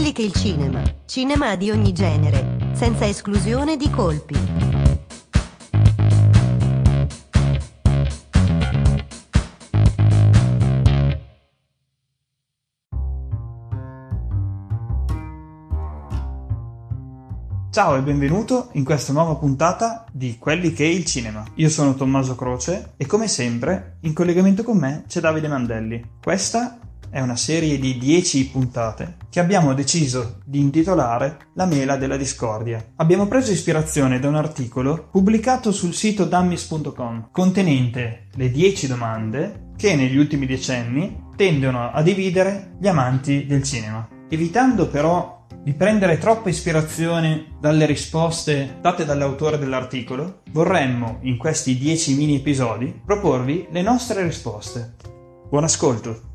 Quelli che il cinema, cinema di ogni genere, senza esclusione di colpi. Ciao e benvenuto in questa nuova puntata di Quelli che è il cinema. Io sono Tommaso Croce e come sempre in collegamento con me c'è Davide Mandelli. Questa è una serie di 10 puntate che abbiamo deciso di intitolare La mela della discordia. Abbiamo preso ispirazione da un articolo pubblicato sul sito dummies.com contenente le 10 domande che negli ultimi decenni tendono a dividere gli amanti del cinema. Evitando però di prendere troppa ispirazione dalle risposte date dall'autore dell'articolo, vorremmo in questi 10 mini episodi proporvi le nostre risposte. Buon ascolto!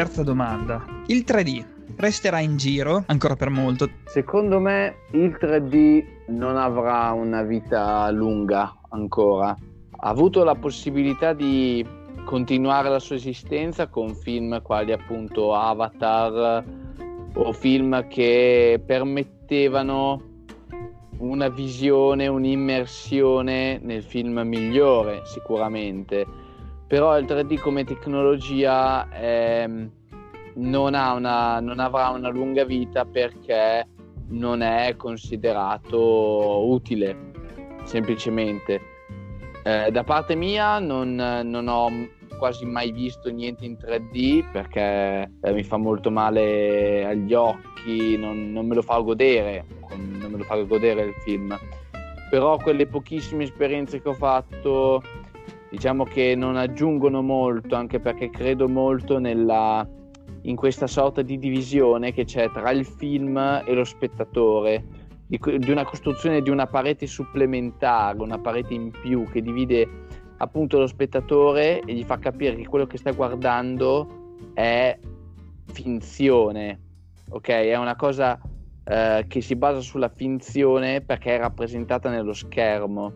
Terza domanda. Il 3D resterà in giro ancora per molto? Secondo me il 3D non avrà una vita lunga ancora. Ha avuto la possibilità di continuare la sua esistenza con film quali appunto Avatar o film che permettevano una visione, un'immersione nel film migliore sicuramente. Però il 3D come tecnologia è non, una, non avrà una lunga vita perché non è considerato utile, semplicemente. Eh, da parte mia non, non, ho quasi mai visto niente in 3D perché eh, mi fa molto male agli occhi, non, non, me lo fa godere, non me lo fa godere il film. Però quelle pochissime esperienze che ho fatto, diciamo che non aggiungono molto, anche perché credo molto nella, in questa sorta di divisione che c'è tra il film e lo spettatore, di, di, una costruzione di una parete supplementare, una parete in più che divide appunto lo spettatore e gli fa capire che quello che sta guardando è finzione, ok? È una cosa eh, che si basa sulla finzione perché è rappresentata nello schermo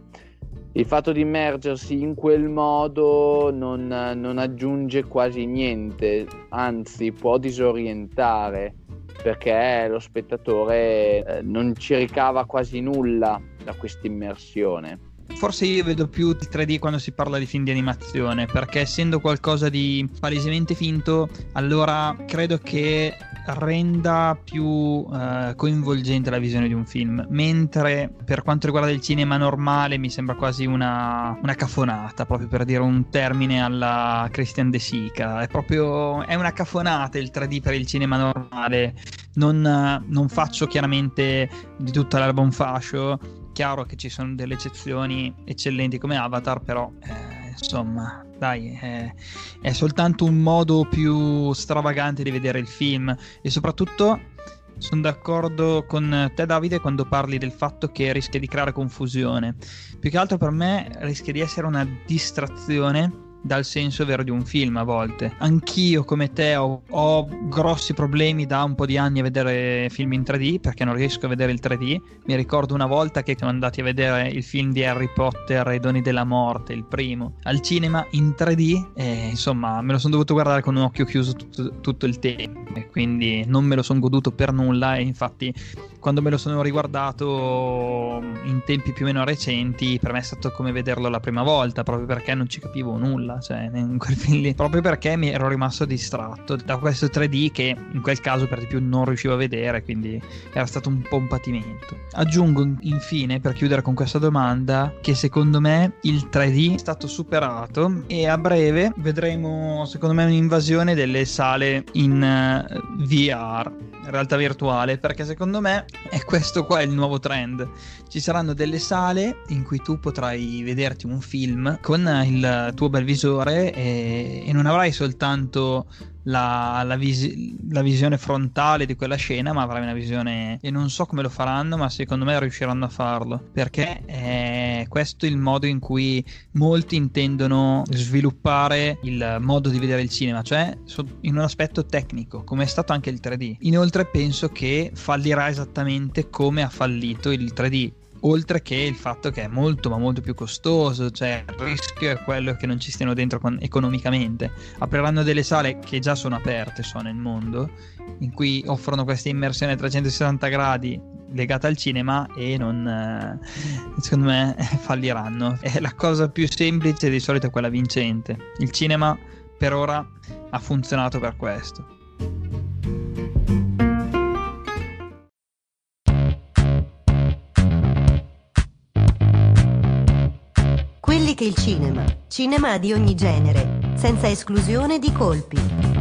il fatto di immergersi in quel modo non, non, aggiunge quasi niente, anzi può disorientare perché lo spettatore eh, non ci ricava quasi nulla da questa immersione. Forse io vedo più il 3D quando si parla di film di animazione, perché essendo qualcosa di palesemente finto, allora credo che renda più uh, coinvolgente la visione di un film, mentre per quanto riguarda il cinema normale mi sembra quasi una, una cafonata, proprio per dire un termine alla Christian De Sica, è proprio è una cafonata il 3D per il cinema normale, non, non faccio chiaramente di tutta l'alba un fascio, chiaro che ci sono delle eccezioni eccellenti come Avatar, però eh, insomma dai, è, è soltanto un modo più stravagante di vedere il film e soprattutto sono d'accordo con te Davide quando parli del fatto che rischia di creare confusione. Più che altro per me rischia di essere una distrazione dal senso vero di un film a volte. Anch'io, come te, ho, ho, grossi problemi da un po' di anni a vedere film in 3D perché non riesco a vedere il 3D. Mi ricordo una volta che siamo andati a vedere il film di Harry Potter, I doni della morte, il primo, al cinema in 3D e insomma me lo sono dovuto guardare con un occhio chiuso tutto, tutto il tempo e quindi non me lo sono goduto per nulla e infatti quando me lo sono riguardato in tempi più o meno recenti, per me è stato come vederlo la prima volta, proprio perché non ci capivo nulla, cioè in quel film lì, proprio perché mi ero rimasto distratto da questo 3D che in quel caso per di più non riuscivo a vedere, quindi era stato un po' un patimento. Aggiungo infine, per chiudere con questa domanda, che secondo me il 3D è stato superato e a breve vedremo, secondo me, un'invasione delle sale in uh, eh, VR, realtà virtuale, perché secondo me e questo qua è il nuovo trend. Ci saranno delle sale in cui tu potrai vederti un film con il tuo bel visore e, e non avrai soltanto la, la, visi- la, visione frontale di quella scena, ma avrai una visione. E non so come lo faranno, ma secondo me riusciranno a farlo. Perché è questo il modo in cui molti intendono sviluppare il modo di vedere il cinema, cioè in un aspetto tecnico, come è stato anche il 3D. Inoltre, penso che fallirà esattamente come ha fallito il 3D oltre che il fatto che è molto ma molto più costoso, cioè il rischio è quello che non ci stiano dentro con- economicamente. Apriranno delle sale che già sono aperte so, nel mondo, in cui offrono questa immersione a 360 gradi legata al cinema e non eh, secondo me falliranno. È la cosa più semplice di solito è quella vincente. Il cinema per ora ha funzionato per questo. Che il cinema, cinema di ogni genere, senza esclusione di colpi.